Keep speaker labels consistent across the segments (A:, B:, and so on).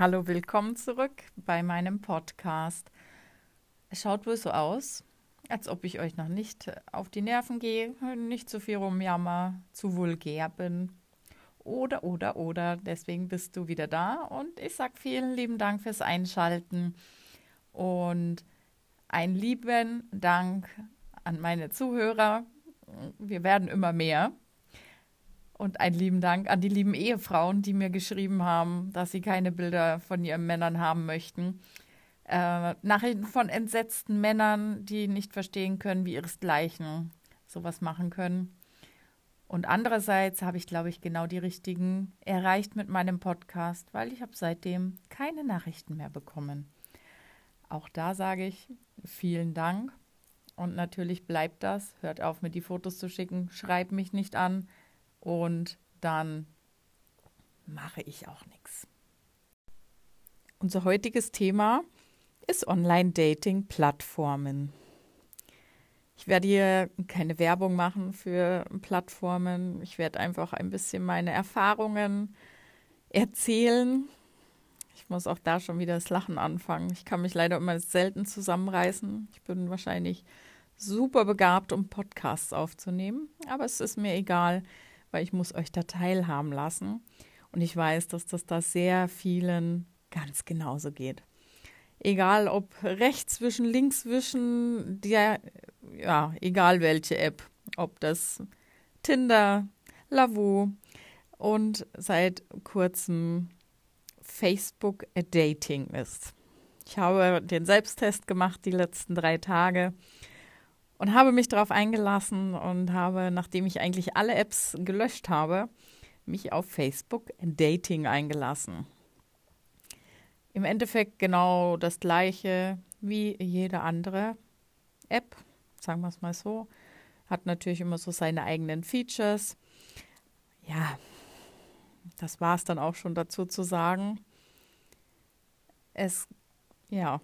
A: Hallo, willkommen zurück bei meinem Podcast. Es schaut wohl so aus, als ob ich euch noch nicht auf die Nerven gehe, nicht zu viel rumjammer, zu vulgär bin. Oder, oder, oder. Deswegen bist du wieder da und ich sage vielen lieben Dank fürs Einschalten und einen lieben Dank an meine Zuhörer. Wir werden immer mehr. Und einen lieben Dank an die lieben Ehefrauen, die mir geschrieben haben, dass sie keine Bilder von ihren Männern haben möchten. Äh, Nachrichten von entsetzten Männern, die nicht verstehen können, wie ihresgleichen sowas machen können. Und andererseits habe ich, glaube ich, genau die richtigen erreicht mit meinem Podcast, weil ich habe seitdem keine Nachrichten mehr bekommen. Auch da sage ich vielen Dank. Und natürlich bleibt das. Hört auf, mir die Fotos zu schicken. Schreibt mich nicht an und dann mache ich auch nichts. Unser heutiges Thema ist Online-Dating-Plattformen. Ich werde hier keine Werbung machen für Plattformen. Ich werde einfach ein bisschen meine Erfahrungen erzählen. Ich muss auch da schon wieder das Lachen anfangen. Ich kann mich leider immer selten zusammenreißen. Ich bin wahrscheinlich super begabt, um Podcasts aufzunehmen, aber es ist mir egal weil ich muss euch da teilhaben lassen. Und ich weiß, dass das da sehr vielen ganz genauso geht. Egal ob rechts zwischen, links zwischen, der, ja, egal welche App, ob das Tinder, Lavu und seit kurzem Facebook Dating ist. Ich habe den Selbsttest gemacht die letzten drei Tage und habe mich darauf eingelassen und habe, nachdem ich eigentlich alle Apps gelöscht habe, mich auf Facebook Dating eingelassen. Im Endeffekt genau das gleiche wie jede andere App, sagen wir es mal so. Hat natürlich immer so seine eigenen Features. Ja, das war es dann auch schon dazu zu sagen. Es, ja,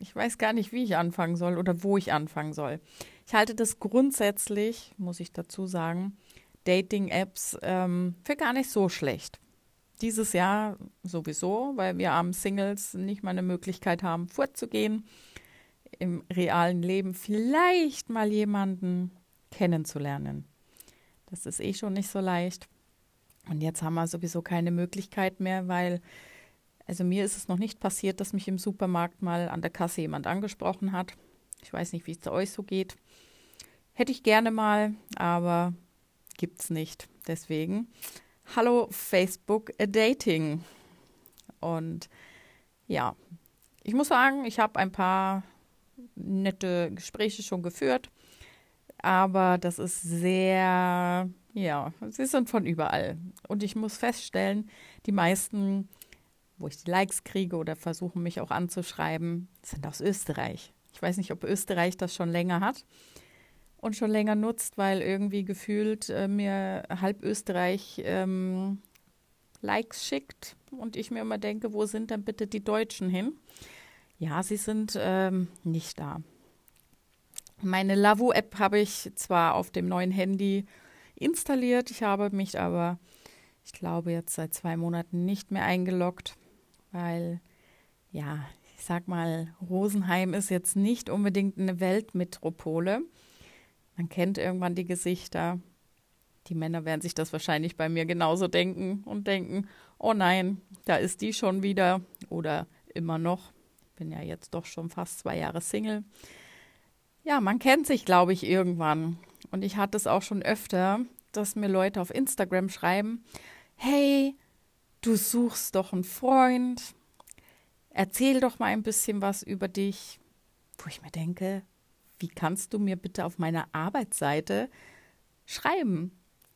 A: ich weiß gar nicht, wie ich anfangen soll oder wo ich anfangen soll. Ich halte das grundsätzlich, muss ich dazu sagen, Dating-Apps ähm, für gar nicht so schlecht. Dieses Jahr sowieso, weil wir armen Singles nicht mal eine Möglichkeit haben, vorzugehen, im realen Leben vielleicht mal jemanden kennenzulernen. Das ist eh schon nicht so leicht. Und jetzt haben wir sowieso keine Möglichkeit mehr, weil also mir ist es noch nicht passiert, dass mich im Supermarkt mal an der Kasse jemand angesprochen hat. Ich weiß nicht, wie es zu euch so geht. Hätte ich gerne mal, aber gibt's nicht. Deswegen Hallo Facebook Dating. Und ja, ich muss sagen, ich habe ein paar nette Gespräche schon geführt, aber das ist sehr, ja, sie sind von überall. Und ich muss feststellen, die meisten wo ich die Likes kriege oder versuchen mich auch anzuschreiben, sind aus Österreich. Ich weiß nicht, ob Österreich das schon länger hat und schon länger nutzt, weil irgendwie gefühlt äh, mir halb Österreich ähm, Likes schickt und ich mir immer denke, wo sind denn bitte die Deutschen hin? Ja, sie sind ähm, nicht da. Meine Lavu-App habe ich zwar auf dem neuen Handy installiert, ich habe mich aber, ich glaube, jetzt seit zwei Monaten nicht mehr eingeloggt weil ja, ich sag mal, Rosenheim ist jetzt nicht unbedingt eine Weltmetropole. Man kennt irgendwann die Gesichter. Die Männer werden sich das wahrscheinlich bei mir genauso denken und denken, oh nein, da ist die schon wieder oder immer noch. Ich bin ja jetzt doch schon fast zwei Jahre Single. Ja, man kennt sich, glaube ich, irgendwann. Und ich hatte es auch schon öfter, dass mir Leute auf Instagram schreiben, hey, du suchst doch einen Freund, erzähl doch mal ein bisschen was über dich, wo ich mir denke, wie kannst du mir bitte auf meiner Arbeitsseite schreiben?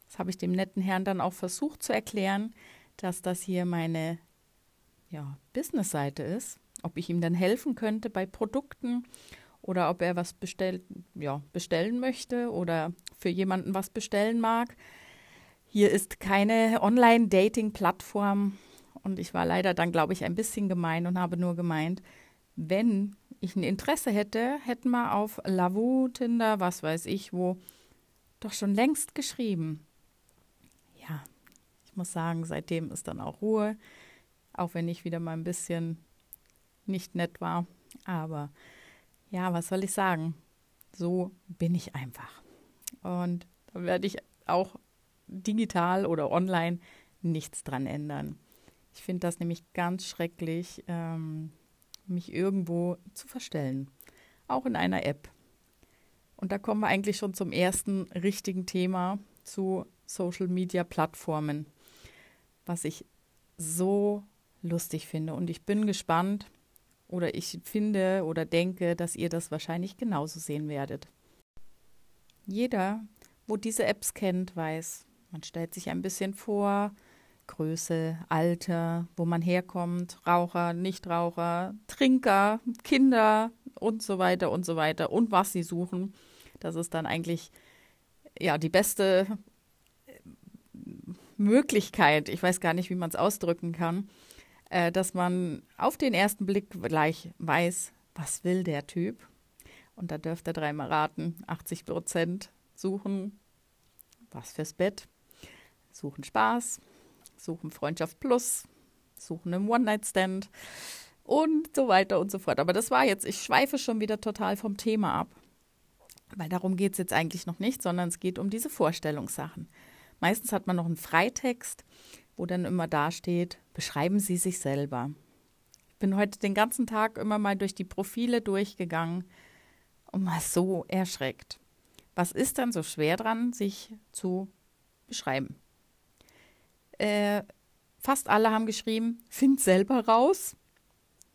A: Das habe ich dem netten Herrn dann auch versucht zu erklären, dass das hier meine ja, Businessseite ist, ob ich ihm dann helfen könnte bei Produkten oder ob er was bestell, ja, bestellen möchte oder für jemanden was bestellen mag. Hier ist keine Online-Dating-Plattform und ich war leider dann, glaube ich, ein bisschen gemein und habe nur gemeint, wenn ich ein Interesse hätte, hätten wir auf Lavu, Tinder, was weiß ich wo, doch schon längst geschrieben. Ja, ich muss sagen, seitdem ist dann auch Ruhe. Auch wenn ich wieder mal ein bisschen nicht nett war. Aber ja, was soll ich sagen? So bin ich einfach. Und da werde ich auch digital oder online nichts dran ändern. Ich finde das nämlich ganz schrecklich, ähm, mich irgendwo zu verstellen. Auch in einer App. Und da kommen wir eigentlich schon zum ersten richtigen Thema zu Social Media Plattformen, was ich so lustig finde. Und ich bin gespannt oder ich finde oder denke, dass ihr das wahrscheinlich genauso sehen werdet. Jeder, wo diese Apps kennt, weiß, man stellt sich ein bisschen vor, Größe, Alter, wo man herkommt, Raucher, Nichtraucher, Trinker, Kinder und so weiter und so weiter und was sie suchen. Das ist dann eigentlich ja die beste äh, Möglichkeit, ich weiß gar nicht, wie man es ausdrücken kann, äh, dass man auf den ersten Blick gleich weiß, was will der Typ. Und da dürft ihr dreimal raten, 80 Prozent suchen was fürs Bett, suchen Spaß, suchen Freundschaft Plus, suchen einen One-Night-Stand und so weiter und so fort. Aber das war jetzt, ich schweife schon wieder total vom Thema ab, weil darum geht es jetzt eigentlich noch nicht, sondern es geht um diese Vorstellungssachen. Meistens hat man noch einen Freitext, wo dann immer da steht, beschreiben Sie sich selber. Ich bin heute den ganzen Tag immer mal durch die Profile durchgegangen und war so erschreckt. Was ist dann so schwer dran, sich zu beschreiben? Äh, fast alle haben geschrieben, find selber raus.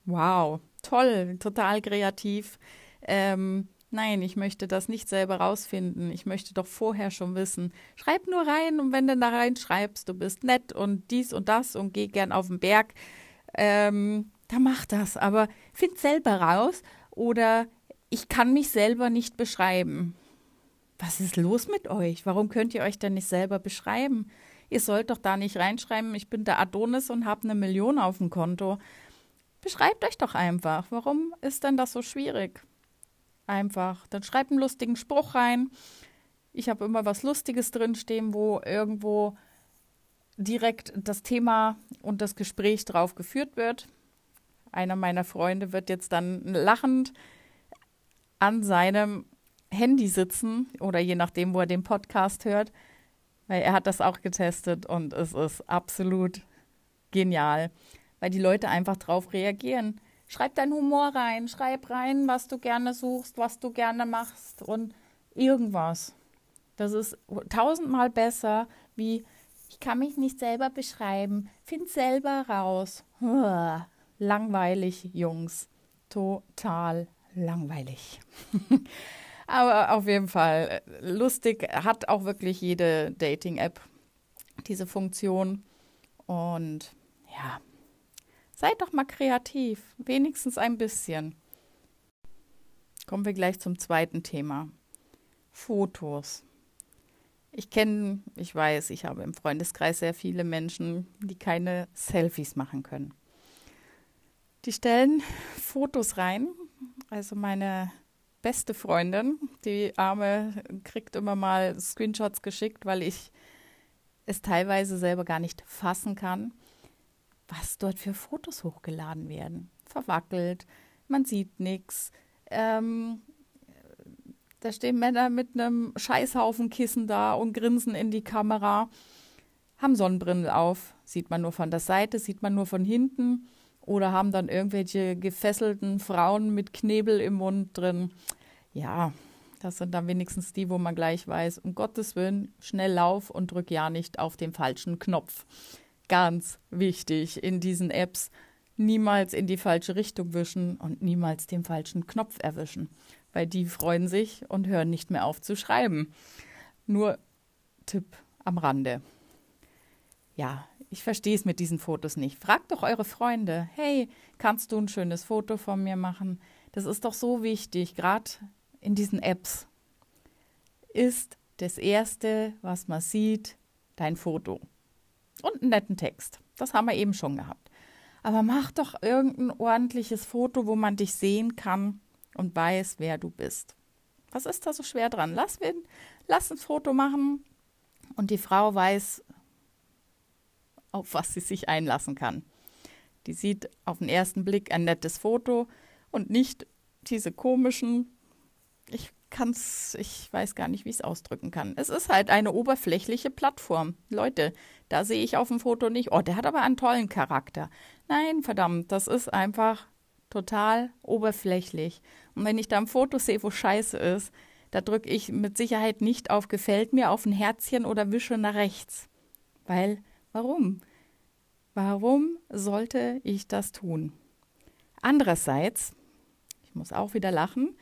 A: Wow, toll, total kreativ. Ähm, nein, ich möchte das nicht selber rausfinden. Ich möchte doch vorher schon wissen. Schreib nur rein und wenn du da reinschreibst, du bist nett und dies und das und geh gern auf den Berg, ähm, dann mach das. Aber find selber raus oder ich kann mich selber nicht beschreiben was ist los mit euch? Warum könnt ihr euch denn nicht selber beschreiben? Ihr sollt doch da nicht reinschreiben, ich bin der Adonis und habe eine Million auf dem Konto. Beschreibt euch doch einfach. Warum ist denn das so schwierig? Einfach. Dann schreibt einen lustigen Spruch rein. Ich habe immer was Lustiges drinstehen, wo irgendwo direkt das Thema und das Gespräch drauf geführt wird. Einer meiner Freunde wird jetzt dann lachend an seinem Handy sitzen oder je nachdem, wo er den Podcast hört, weil er hat das auch getestet und es ist absolut genial, weil die Leute einfach drauf reagieren. Schreib deinen Humor rein, schreib rein, was du gerne suchst, was du gerne machst und irgendwas. Das ist tausendmal besser wie ich kann mich nicht selber beschreiben, find selber raus. Langweilig, Jungs. Total langweilig. Aber auf jeden Fall lustig, hat auch wirklich jede Dating-App diese Funktion. Und ja, seid doch mal kreativ, wenigstens ein bisschen. Kommen wir gleich zum zweiten Thema. Fotos. Ich kenne, ich weiß, ich habe im Freundeskreis sehr viele Menschen, die keine Selfies machen können. Die stellen Fotos rein. Also meine beste Freundin. Die Arme kriegt immer mal Screenshots geschickt, weil ich es teilweise selber gar nicht fassen kann, was dort für Fotos hochgeladen werden. Verwackelt, man sieht nichts. Ähm, da stehen Männer mit einem Scheißhaufen Kissen da und grinsen in die Kamera, haben Sonnenbrille auf, sieht man nur von der Seite, sieht man nur von hinten oder haben dann irgendwelche gefesselten Frauen mit Knebel im Mund drin ja, das sind dann wenigstens die, wo man gleich weiß, um Gottes Willen, schnell lauf und drück ja nicht auf den falschen Knopf. Ganz wichtig in diesen Apps, niemals in die falsche Richtung wischen und niemals den falschen Knopf erwischen, weil die freuen sich und hören nicht mehr auf zu schreiben. Nur Tipp am Rande. Ja, ich verstehe es mit diesen Fotos nicht. Fragt doch eure Freunde, hey, kannst du ein schönes Foto von mir machen? Das ist doch so wichtig, gerade in diesen Apps ist das Erste, was man sieht, dein Foto. Und einen netten Text. Das haben wir eben schon gehabt. Aber mach doch irgendein ordentliches Foto, wo man dich sehen kann und weiß, wer du bist. Was ist da so schwer dran? Lass, lass ein Foto machen und die Frau weiß, auf was sie sich einlassen kann. Die sieht auf den ersten Blick ein nettes Foto und nicht diese komischen, ich kann's, ich weiß gar nicht, wie ich es ausdrücken kann. Es ist halt eine oberflächliche Plattform. Leute, da sehe ich auf dem Foto nicht, oh, der hat aber einen tollen Charakter. Nein, verdammt, das ist einfach total oberflächlich. Und wenn ich da ein Foto sehe, wo scheiße ist, da drücke ich mit Sicherheit nicht auf gefällt mir, auf ein Herzchen oder wische nach rechts. Weil, warum? Warum sollte ich das tun? Andererseits, ich muss auch wieder lachen,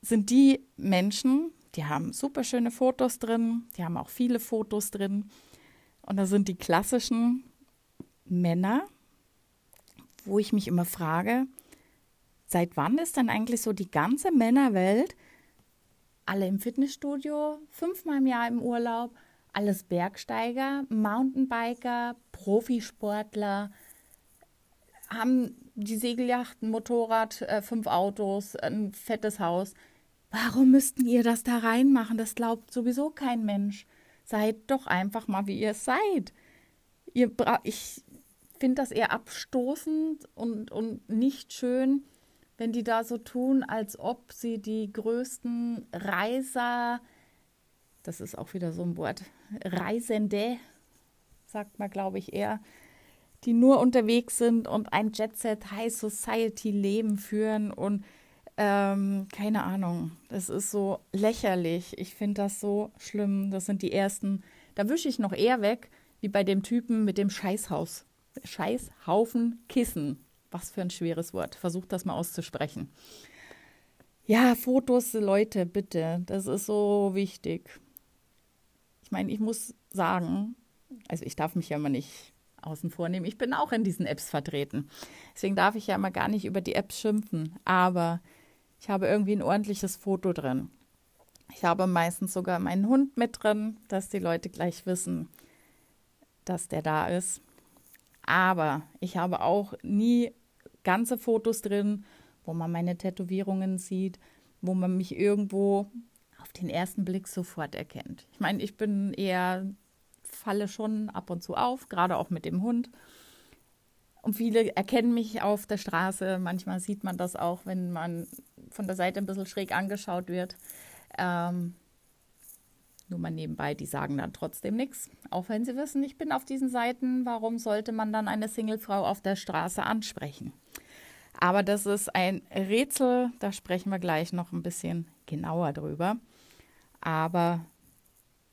A: sind die Menschen, die haben super schöne Fotos drin, die haben auch viele Fotos drin. Und da sind die klassischen Männer, wo ich mich immer frage, seit wann ist denn eigentlich so die ganze Männerwelt alle im Fitnessstudio, fünfmal im Jahr im Urlaub, alles Bergsteiger, Mountainbiker, Profisportler, haben die Segelyacht, ein Motorrad, äh, fünf Autos, ein fettes Haus. Warum müssten ihr das da reinmachen? Das glaubt sowieso kein Mensch. Seid doch einfach mal, wie ihr seid. Ihr ich finde das eher abstoßend und, und nicht schön, wenn die da so tun, als ob sie die größten Reiser, das ist auch wieder so ein Wort, Reisende, sagt man, glaube ich, eher, die nur unterwegs sind und ein Jet-Set High Society Leben führen und ähm, keine Ahnung, das ist so lächerlich. Ich finde das so schlimm. Das sind die ersten, da wische ich noch eher weg, wie bei dem Typen mit dem Scheißhaus. Scheißhaufen Kissen. Was für ein schweres Wort. Versucht das mal auszusprechen. Ja, Fotos, Leute, bitte. Das ist so wichtig. Ich meine, ich muss sagen, also ich darf mich ja immer nicht außen vor nehmen. Ich bin auch in diesen Apps vertreten. Deswegen darf ich ja immer gar nicht über die Apps schimpfen. Aber ich habe irgendwie ein ordentliches Foto drin. Ich habe meistens sogar meinen Hund mit drin, dass die Leute gleich wissen, dass der da ist. Aber ich habe auch nie ganze Fotos drin, wo man meine Tätowierungen sieht, wo man mich irgendwo auf den ersten Blick sofort erkennt. Ich meine, ich bin eher, falle schon ab und zu auf, gerade auch mit dem Hund. Und viele erkennen mich auf der Straße. Manchmal sieht man das auch, wenn man von der Seite ein bisschen schräg angeschaut wird. Ähm, nur mal nebenbei, die sagen dann trotzdem nichts. Auch wenn sie wissen, ich bin auf diesen Seiten, warum sollte man dann eine Singlefrau auf der Straße ansprechen? Aber das ist ein Rätsel, da sprechen wir gleich noch ein bisschen genauer drüber. Aber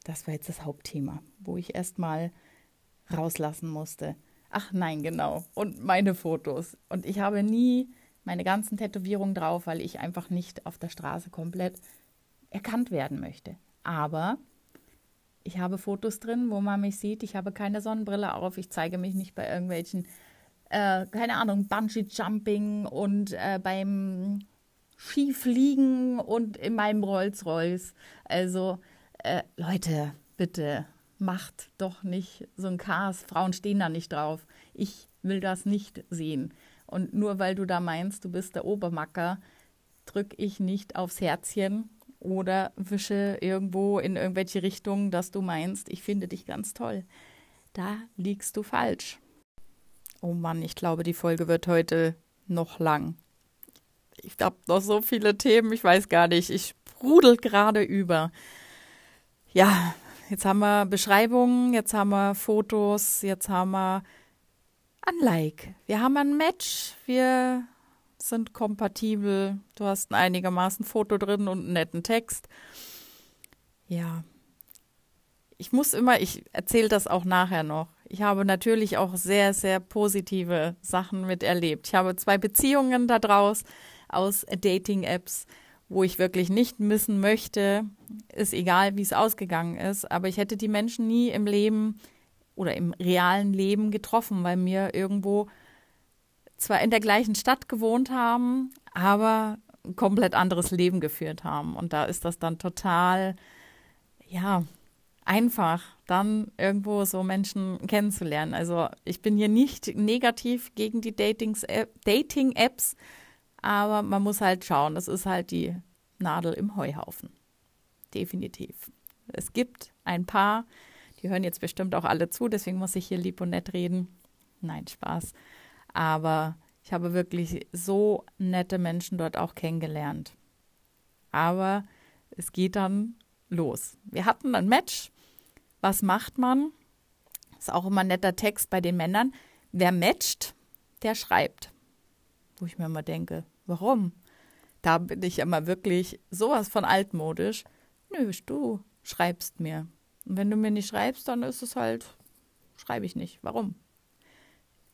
A: das war jetzt das Hauptthema, wo ich erstmal rauslassen musste. Ach nein, genau. Und meine Fotos. Und ich habe nie meine ganzen Tätowierungen drauf, weil ich einfach nicht auf der Straße komplett erkannt werden möchte. Aber ich habe Fotos drin, wo man mich sieht. Ich habe keine Sonnenbrille auf. Ich zeige mich nicht bei irgendwelchen äh, keine Ahnung, Bungee-Jumping und äh, beim Skifliegen und in meinem Rolls-Royce. Also, äh, Leute, bitte macht doch nicht so ein Chaos. Frauen stehen da nicht drauf. Ich will das nicht sehen. Und nur weil du da meinst, du bist der Obermacker, drück ich nicht aufs Herzchen oder wische irgendwo in irgendwelche Richtungen, dass du meinst, ich finde dich ganz toll. Da liegst du falsch. Oh Mann, ich glaube, die Folge wird heute noch lang. Ich habe noch so viele Themen, ich weiß gar nicht. Ich sprudel gerade über. Ja, jetzt haben wir Beschreibungen, jetzt haben wir Fotos, jetzt haben wir ein Like. Wir haben ein Match, wir sind kompatibel. Du hast ein einigermaßen Foto drin und einen netten Text. Ja. Ich muss immer, ich erzähle das auch nachher noch. Ich habe natürlich auch sehr, sehr positive Sachen miterlebt. Ich habe zwei Beziehungen daraus aus Dating-Apps, wo ich wirklich nicht missen möchte. Ist egal, wie es ausgegangen ist, aber ich hätte die Menschen nie im Leben oder im realen Leben getroffen, weil mir irgendwo zwar in der gleichen Stadt gewohnt haben, aber ein komplett anderes Leben geführt haben. Und da ist das dann total, ja, einfach, dann irgendwo so Menschen kennenzulernen. Also ich bin hier nicht negativ gegen die Dating-Apps, aber man muss halt schauen, das ist halt die Nadel im Heuhaufen. Definitiv. Es gibt ein paar, die hören jetzt bestimmt auch alle zu, deswegen muss ich hier lieb und nett reden. Nein, Spaß. Aber ich habe wirklich so nette Menschen dort auch kennengelernt. Aber es geht dann los. Wir hatten ein Match. Was macht man? Ist auch immer ein netter Text bei den Männern. Wer matcht, der schreibt. Wo ich mir immer denke, warum? Da bin ich immer wirklich sowas von altmodisch. Nö, du schreibst mir. Und wenn du mir nicht schreibst, dann ist es halt, schreibe ich nicht. Warum?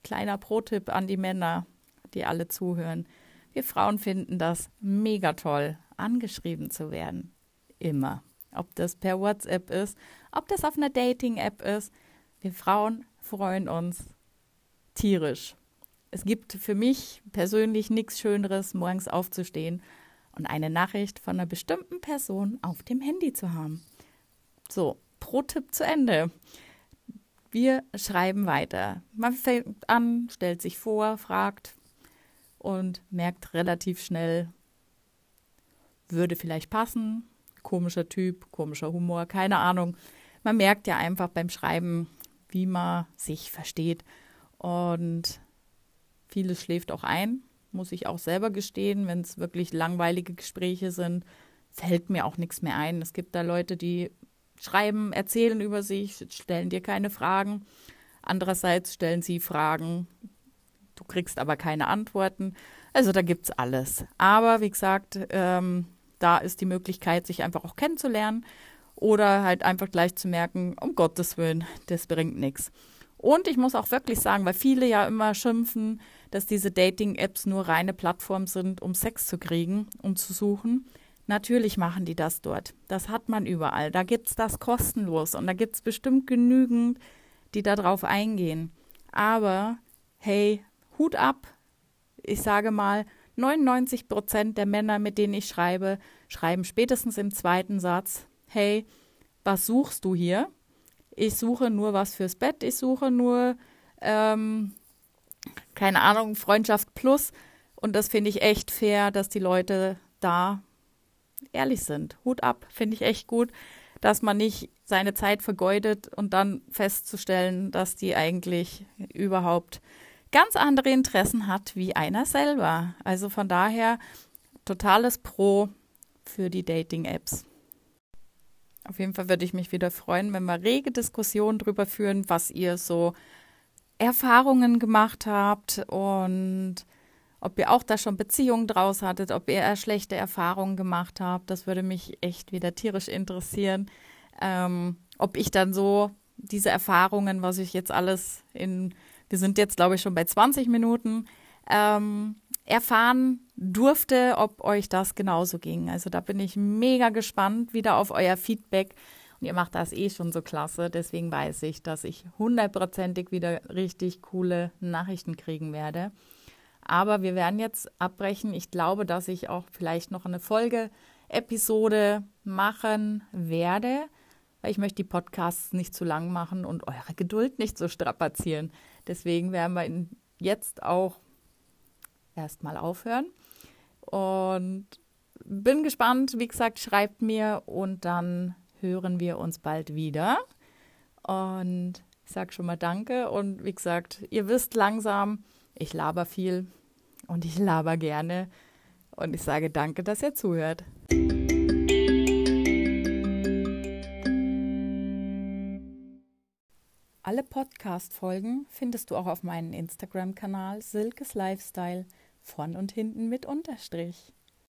A: Kleiner Pro-Tipp an die Männer, die alle zuhören. Wir Frauen finden das mega toll, angeschrieben zu werden. Immer. Ob das per WhatsApp ist, ob das auf einer Dating-App ist. Wir Frauen freuen uns tierisch. Es gibt für mich persönlich nichts Schöneres, morgens aufzustehen und eine Nachricht von einer bestimmten Person auf dem Handy zu haben. So, Pro-Tipp zu Ende. Wir schreiben weiter. Man fängt an, stellt sich vor, fragt und merkt relativ schnell, würde vielleicht passen, komischer Typ, komischer Humor, keine Ahnung. Man merkt ja einfach beim Schreiben, wie man sich versteht. Und vieles schläft auch ein, muss ich auch selber gestehen, wenn es wirklich langweilige Gespräche sind, fällt mir auch nichts mehr ein. Es gibt da Leute, die schreiben, erzählen über sich, stellen dir keine Fragen. Andererseits stellen sie Fragen, du kriegst aber keine Antworten. Also da gibt es alles. Aber wie gesagt, ähm, da ist die Möglichkeit, sich einfach auch kennenzulernen oder halt einfach gleich zu merken, um Gottes Willen, das bringt nichts. Und ich muss auch wirklich sagen, weil viele ja immer schimpfen, dass diese Dating-Apps nur reine Plattformen sind, um Sex zu kriegen, um zu suchen. Natürlich machen die das dort. Das hat man überall. Da gibt es das kostenlos und da gibt es bestimmt genügend, die darauf eingehen. Aber hey, Hut ab. Ich sage mal, 99 Prozent der Männer, mit denen ich schreibe, schreiben spätestens im zweiten Satz, hey, was suchst du hier? Ich suche nur was fürs Bett, ich suche nur, ähm, keine Ahnung, Freundschaft plus. Und das finde ich echt fair, dass die Leute da ehrlich sind. Hut ab, finde ich echt gut, dass man nicht seine Zeit vergeudet und dann festzustellen, dass die eigentlich überhaupt ganz andere Interessen hat wie einer selber. Also von daher totales Pro für die Dating-Apps. Auf jeden Fall würde ich mich wieder freuen, wenn wir rege Diskussionen darüber führen, was ihr so Erfahrungen gemacht habt und ob ihr auch da schon Beziehungen draus hattet, ob ihr schlechte Erfahrungen gemacht habt. Das würde mich echt wieder tierisch interessieren. Ähm, ob ich dann so diese Erfahrungen, was ich jetzt alles in wir sind jetzt, glaube ich, schon bei 20 Minuten, ähm, erfahren durfte, ob euch das genauso ging. Also da bin ich mega gespannt wieder auf euer Feedback. Und ihr macht das eh schon so klasse. Deswegen weiß ich, dass ich hundertprozentig wieder richtig coole Nachrichten kriegen werde. Aber wir werden jetzt abbrechen. Ich glaube, dass ich auch vielleicht noch eine Folge-Episode machen werde, weil ich möchte die Podcasts nicht zu lang machen und eure Geduld nicht so strapazieren. Deswegen werden wir jetzt auch erstmal aufhören. Und bin gespannt. Wie gesagt, schreibt mir und dann hören wir uns bald wieder. Und ich sage schon mal Danke. Und wie gesagt, ihr wisst langsam, ich laber viel und ich laber gerne. Und ich sage Danke, dass ihr zuhört. Alle Podcast-Folgen findest du auch auf meinem Instagram-Kanal Silkes Lifestyle von und hinten mit Unterstrich.